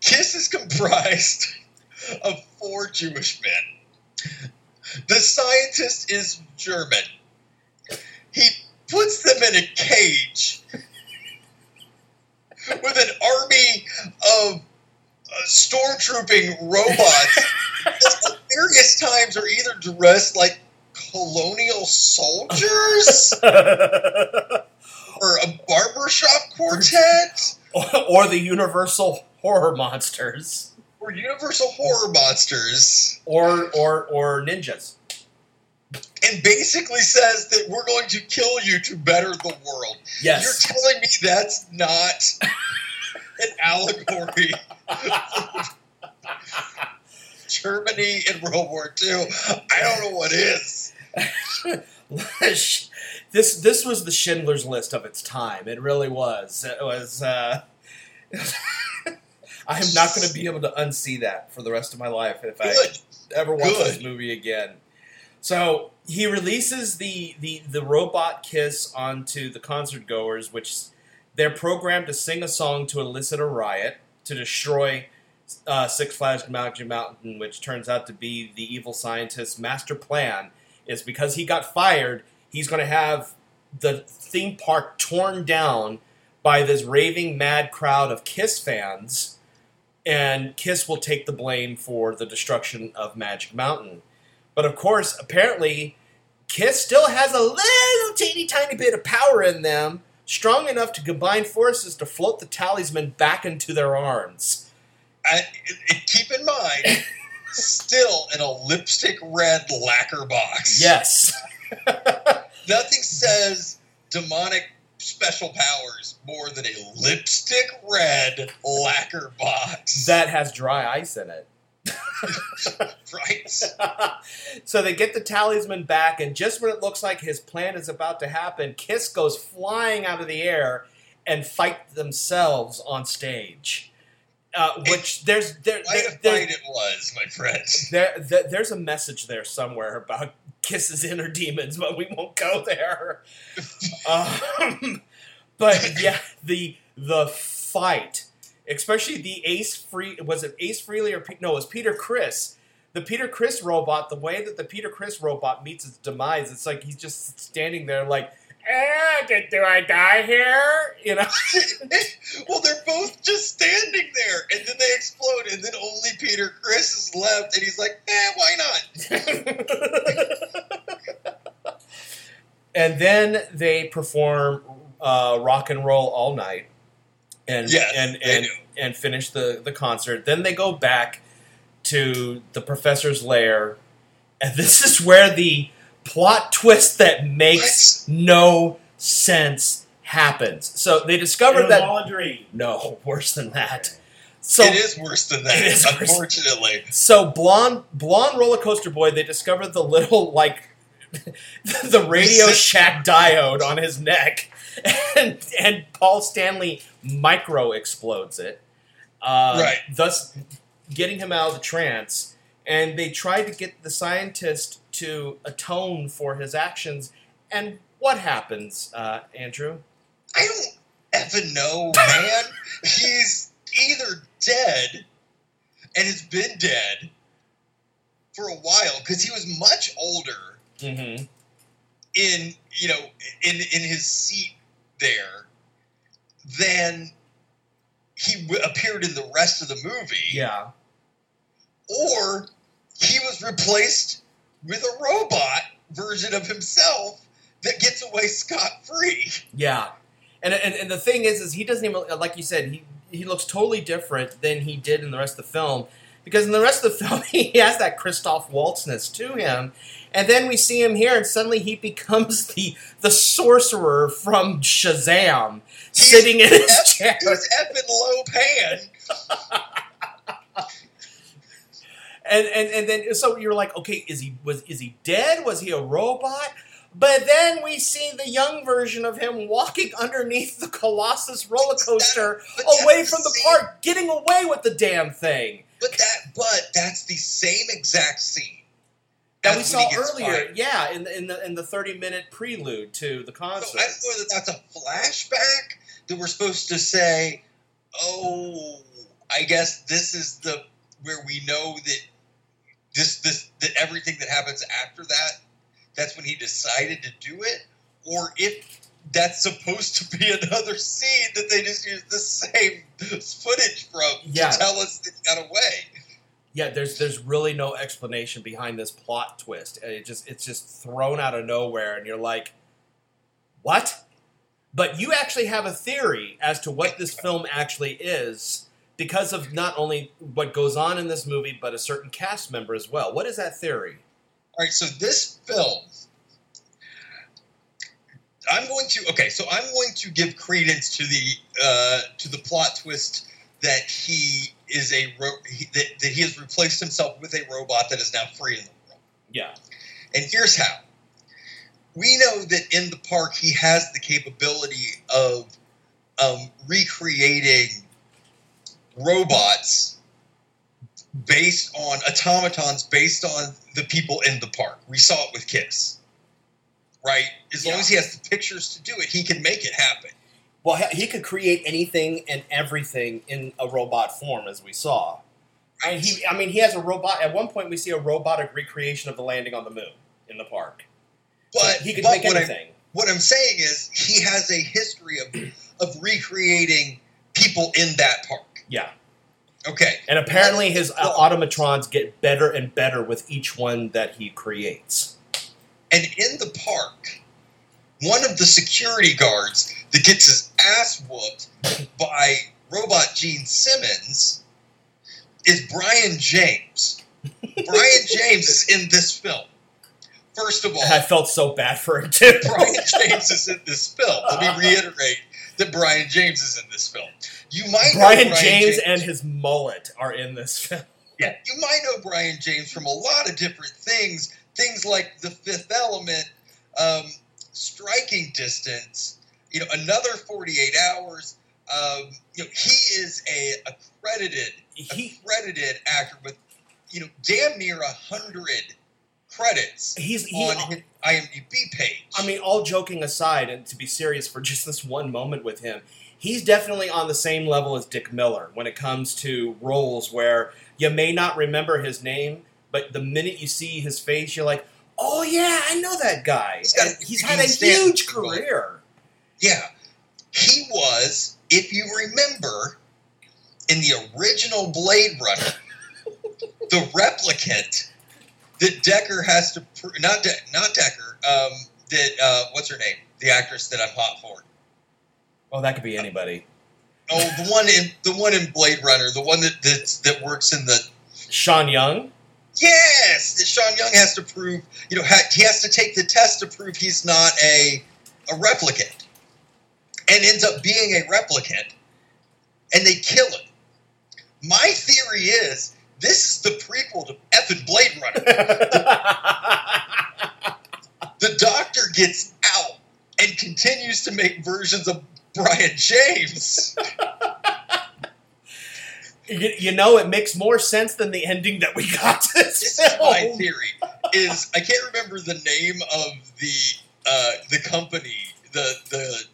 Kiss is comprised <laughs> of four Jewish men. The scientist is German. He puts them in a cage <laughs> with an army of stormtrooping robots <laughs> that at various times are either dressed like colonial soldiers or a barbershop quartet <laughs> or the Universal horror monsters, or universal horror monsters. or or or ninjas. and basically says that we're going to kill you to better the world. Yes. You're telling me that's not <laughs> an allegory Germany in World War II? I don't know what is. <laughs> this this was the Schindler's List of its time. It really was. It was. Uh, <laughs> I am not going to be able to unsee that for the rest of my life if I ever watch this movie again. So he releases the, the, the robot kiss onto the concert goers, which they're programmed to sing a song to elicit a riot to destroy uh, Six Flags Magic Mountain, which turns out to be the evil scientist's master plan. Is because he got fired, he's going to have the theme park torn down by this raving mad crowd of Kiss fans, and Kiss will take the blame for the destruction of Magic Mountain. But of course, apparently, Kiss still has a little teeny tiny bit of power in them, strong enough to combine forces to float the talisman back into their arms. I, keep in mind, <laughs> still in a lipstick red lacquer box. Yes. <laughs> Nothing says demonic special powers more than a lipstick red lacquer box. that has dry ice in it. <laughs> right? so they get the talisman back, and just when it looks like his plan is about to happen, Kiss goes flying out of the air and fight themselves on stage. Uh, which there's there, there, a there- it was, my friend. <laughs> there, there- there's a message there somewhere about Kiss's inner demons, but we won't go there. <laughs> um, but yeah, the the fight, especially the Ace Free was it Ace Frehley or Pe- no, it was Peter Criss. The Peter Criss robot, the way that the Peter Criss robot meets its demise, it's like he's just standing there like, eh, do- do I die here? You know? <laughs> well, they're both just standing there, and then they explode, and then only Peter Criss is left, and he's like, eh, why not? <laughs> and then they perform uh, rock and roll all night, and Yes, and and and finish the the concert. Then they go back to the professor's lair, and this is where the plot twist that makes no sense happens. So they It discovered that all a dream. no <laughs> worse than that. So it is worse than that, <laughs> It is worse. unfortunately. so blonde blonde roller coaster boy, they discovered the little like <laughs> the Radio Shack diode on his neck, and and Paul Stanley micro explodes it, uh, Right. Thus, getting him out of the trance. And they tried to get the scientist to atone for his actions. And what happens, uh, Andrew? I don't ever know, man. <laughs> He's either dead and has been dead for a while because he was much older Mm-hmm. in you know in in his seat there than he w- appeared in the rest of the movie. Yeah. Or he was replaced with a robot version of himself that gets away scot free. Yeah, and, and and the thing is, is he doesn't even like you said he he looks totally different than he did in the rest of the film because in the rest of the <laughs> film he has that Christoph Waltzness to him, and then we see him here and suddenly he becomes <laughs> the the sorcerer from Shazam sitting in his F- chair. He's effing Lo Pan. <laughs> and and and then so you're like, okay, is he was is he dead? Was he a robot? But then we see the young version of him walking underneath the Colossus roller coaster But away from the park, getting away with the damn thing But that, but that's the same exact scene that we saw when he gets earlier. fired. Yeah, in the in the in the 30 minute prelude to the So concert. I don't know that that's a flashback that we're supposed to say. Oh, I guess this is the where we know that this this that everything that happens after that. That's when he decided to do it, or if that's supposed to be <laughs> another scene that they just use the same footage from Yeah. to tell us that he got away. Yeah, there's there's really no explanation behind this plot twist. It just it's just thrown out of nowhere, and you're like, what? But you actually have a theory as to what this film actually is because of not only what goes on in this movie, but a certain cast member as well. What is that theory? All right, so this film, I'm going to okay, so I'm going to give credence to the uh, to the plot twist that he is a ro- he, that, that he has replaced himself with a robot that is now free in the world. Yeah. And here's how. We know that in the park he has the capability of um, recreating robots based on automatons based on the people in the park. We saw it with Kiss. Right? As long as he has the pictures to do it, he can make it happen. Well, he- could create anything and everything in a robot form, as we saw. And he, I mean, he has a robot. At one point, we see a robotic recreation of the landing on the moon in the park. So But he could but make what I- anything. what I'm saying is he has a history of of recreating people in that park. Yeah. Okay. And apparently, his uh, Well- automatrons get better and better with each one that he creates. And in the park, one of the security guards that gets his ass whooped by robot Gene Simmons is Brion James. <laughs> Brion James is in this film. First of all, I felt so bad for him too. Brion James is in this film. Let me <laughs> reiterate that Brion James is in this film. You might know Brion James and his mullet are in this film. Yeah, you might know Brion James from a lot of different things. Things like The Fifth Element, um, Striking Distance, you know, Another 48 Hours. Um, you know, he is a accredited, He accredited actor with, you know, damn near a hundred credits he's he. on his IMDb page. I mean, all joking aside, and to be serious for just this one moment with him, he's definitely on the same level as Dick Miller when it comes to roles where you may not remember his name, but the minute you see his face, you're like, "Oh yeah, I know that guy." He's got a And he's had a huge career. Yeah. He was, if you remember, in the original Blade Runner, <laughs> the replicant that Decker has to not De- not Decker, um, that uh, what's her name? The actress that I'm hot for. Oh, that could be anybody. Oh, the one in the one in Blade Runner, the one that that, that works in the Sean Young. yes, Sean Young has to prove. You know, ha- he has to take the test to prove he's not a a replicant, and ends up being a replicant, and they kill him. My theory is this is the prequel to effing Blade Runner. <laughs> the Doctor gets out and continues to make versions of Brion James. you, you know, it makes more sense than the ending that we got to this This is my theory. Is I can't remember the name of the uh, the company, the the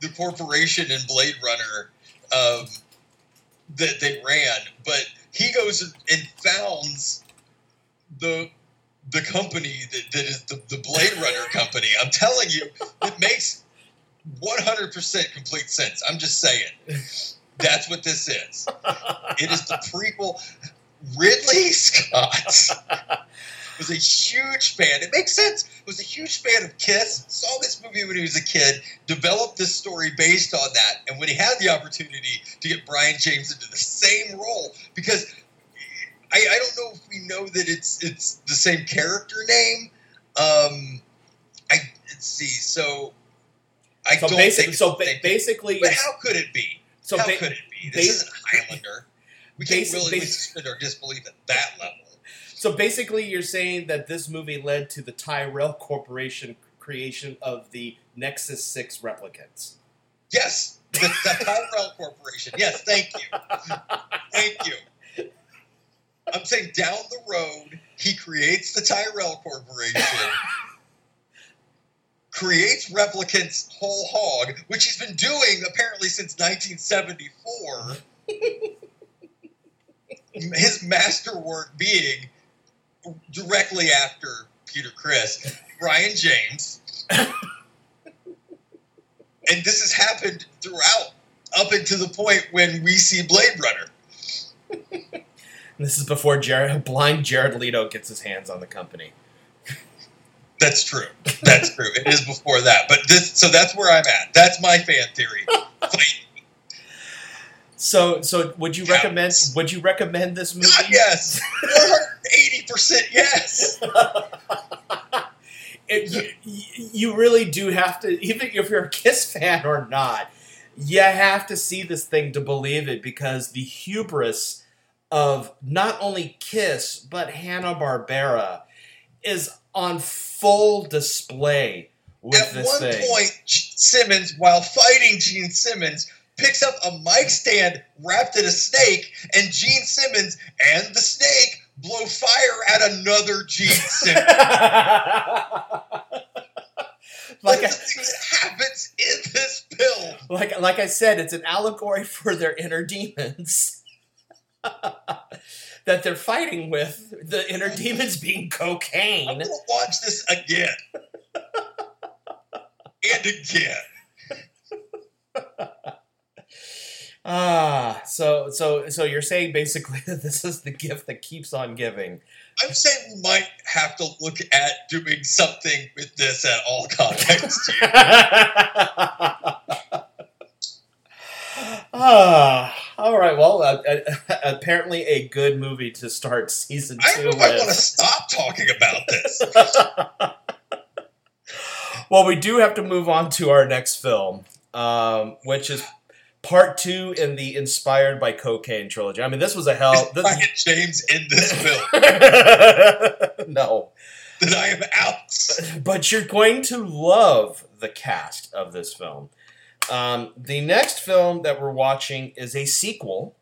the corporation in Blade Runner um, that they ran, but he goes and founds the the company that, that is the, the Blade Runner company. I'm telling you, it makes 100% complete sense. I'm just saying. That's what this is. It is the prequel. Ridley Scott was a huge fan. It makes sense. Was a huge fan of Kiss. Saw this movie when he was a kid. Developed this story based on that. And when he had the opportunity to get Brion James into the same role, because I, I don't know if we know that it's it's the same character name. Um, I let's see. So I So don't think so ba- basically, But how could it be? so how ba- could it be? This bas- isn't Highlander. We can't really suspend our disbelief at that level. So basically, you're saying that this movie led to the Tyrell Corporation creation of the Nexus Six replicants. Yes, the, the Tyrell Corporation. Yes, thank you, thank you. I'm saying down the road, he creates the Tyrell Corporation, creates replicants whole hog, which he's been doing apparently since 1974. His masterwork being directly after Peter Criss, Brion James. and this has happened throughout, up until the point when we see Blade Runner. This is before Jared, blind Jared Leto gets his hands on the company. That's true. That's true. It is before that, but this. So that's where I'm at. That's my fan theory. So, so would you recommend? Would you recommend this movie? God, yes, 180 percent yes. <laughs> It, you, you really do have to, even if you're a Kiss fan or not, you have to see this thing to believe it because the hubris of not only Kiss but Hanna Barbera is on full display with At this one point, Simmons, while fighting Gene Simmons, picks up a mic stand wrapped in a snake, and Gene Simmons and the snake blow fire at another Gene <laughs> Simmons. <laughs> like, I, the thing that happens in this film. like, like I said, it's an allegory for their inner demons <laughs> that they're fighting with. The inner demons being I'm cocaine. gonna watch this again and again. Ah, so so so you're saying basically <laughs> that this is the gift that keeps on giving. I'm saying we might have to look at doing something with this at all contexts <laughs> ah, all right. Well, uh, uh, <laughs> apparently a good movie to start season I two don't I want to stop talking about this. <laughs> well, we do have to move on to our next film, um, which is part two in the inspired by cocaine trilogy. I mean, this was a hell. Is This, Brion James in this film? <laughs> no. Then I am out. but you're going to love the cast of this film. Um, the next film that we're watching is a sequel.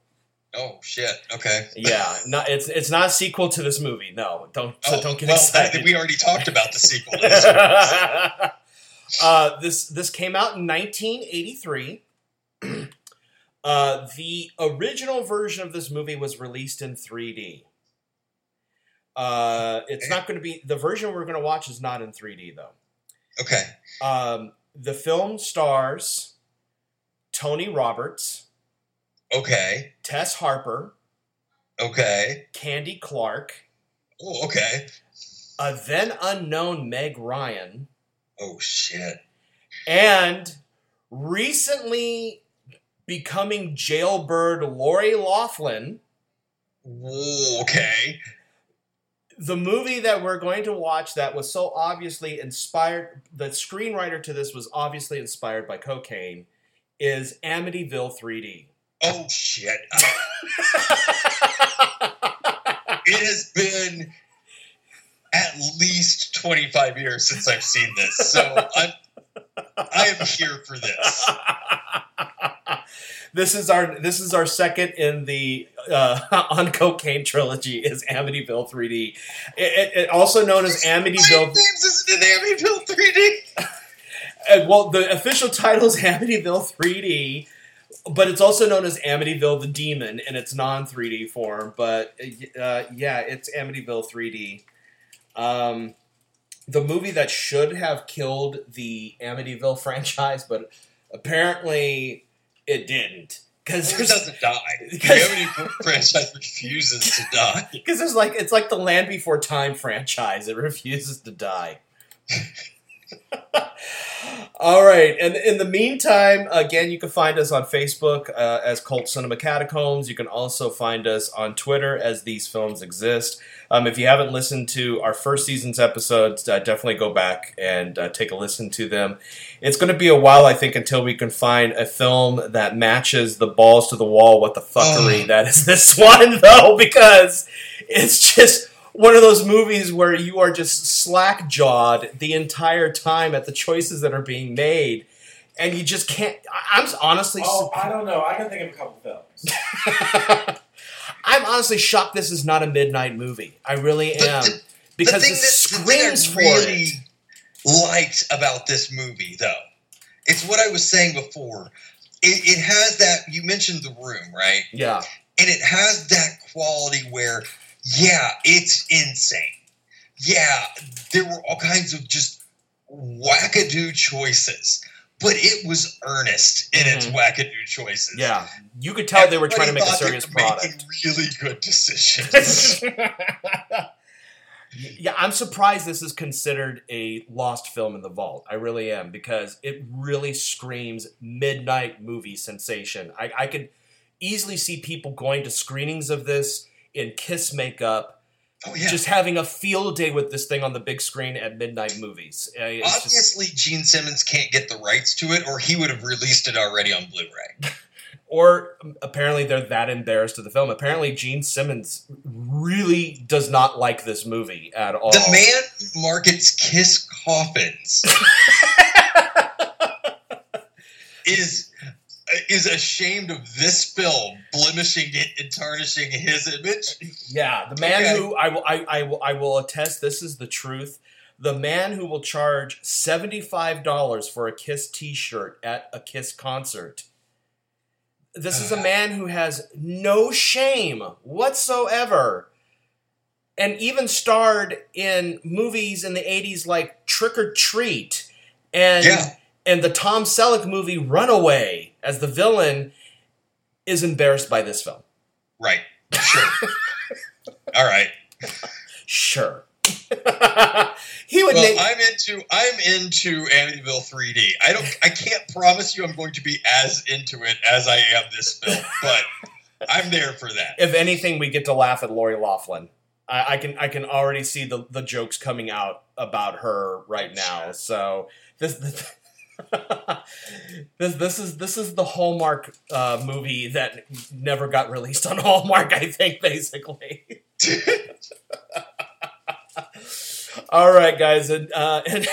Oh shit. Okay. Yeah, not it's it's not a sequel to this movie. No, don't so Oh, don't get well, excited. We already talked about the sequel. To this <laughs> uh, this this came out in 1983. <clears throat> uh, the original version of this movie was released in 3D. Uh, it's not going to be the version we're going to watch is not in 3D though. Okay. Um, the film stars Tony Roberts, Okay. Tess Harper, Okay. Candy Clark, Oh, okay. a then unknown Meg Ryan, Oh shit. and recently becoming jailbird Lori Loughlin. Okay. The movie that we're going to watch that was so obviously inspired, the screenwriter to this was obviously inspired by cocaine, is Amityville 3D. Oh shit. <laughs> it has been at least 25 years since I've seen this. So I'm I am here for this. this is our this is our second in the uh, <laughs> on cocaine trilogy is Amityville 3D. It, it, also known as Amityville. James isn't in Amityville 3D. Well, the official title is Amityville 3D, but it's also known as Amityville the Demon in its non 3D form. But uh, yeah, it's Amityville 3D. Um, the movie that should have killed the Amityville <laughs> franchise, but apparently it didn't. Because It doesn't die. <laughs> The Amityville franchise refuses to die. <laughs> because it's like it's like the Land Before Time franchise. It refuses to die. <laughs> All right, and in the meantime, again, you can find us on Facebook uh, as Cult Cinema Catacombs. You can also find us on Twitter as These Films Exist. Um, if you haven't listened to our first season's episodes, uh, definitely go back and uh, take a listen to them. It's going to be a while, I think, until we can find a film that matches the balls to the wall. What the fuckery that is this <laughs> one, though, because it's just one of those movies where you are just slack jawed the entire time at the choices that are being made, and you just can't. I- I'm honestly, Oh, I don't know. I can think of a couple films. <laughs> I'm honestly shocked. This is not a midnight movie. I really The- am the- because the it thing that, the thing I screams for really it. liked about this movie, though, it's what I was saying before. It, it has that you mentioned the room, right? Yeah, And it has that quality where, yeah, it's insane. Yeah, there were all kinds of just wackadoo choices, but it was earnest in its Mhm. wackadoo choices. Yeah, you could tell they were trying to make a serious product. Really good <laughs> decisions. yeah, I'm surprised this is considered a lost film in the vault. I really am because it really screams midnight movie sensation. I, I could easily see people going to screenings of this in kiss makeup, oh yeah. just having a field day with this thing on the big screen at midnight movies. Uh, it's just- Obviously, Gene Simmons can't get the rights to it, or he would have released it already on Blu-ray. <laughs> or um, apparently they're that embarrassed of the film. Apparently, Gene Simmons really does not like this movie at all. The man markets Kiss coffins <laughs> is is ashamed of this film, blemishing it and tarnishing his image. Yeah, the man Okay. who I will, I, I will, I will attest. This is the truth. The man who will charge seventy five dollars for a Kiss T shirt at a Kiss concert. This is a <sighs> man who has no shame whatsoever, and even starred in movies in the '80s like Trick or Treat, and Yeah. and the Tom Selleck movie Runaway as the villain. Is embarrassed by this film. Right. Sure. <laughs> All right. Sure. <laughs> he would Well, name. I'm into I'm into Amityville 3D. I don't I can't promise you I'm going to be as into it as I am this film, but I'm there for that. if anything, we get to laugh at Lori Loughlin. I, I can I can already see the, the jokes coming out about her right now. So this this, <laughs> this this is this is the Hallmark uh, movie that never got released on Hallmark. I think basically. <laughs> All right, guys, and, uh, <laughs> and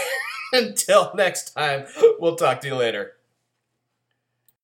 until next time, we'll talk to you later.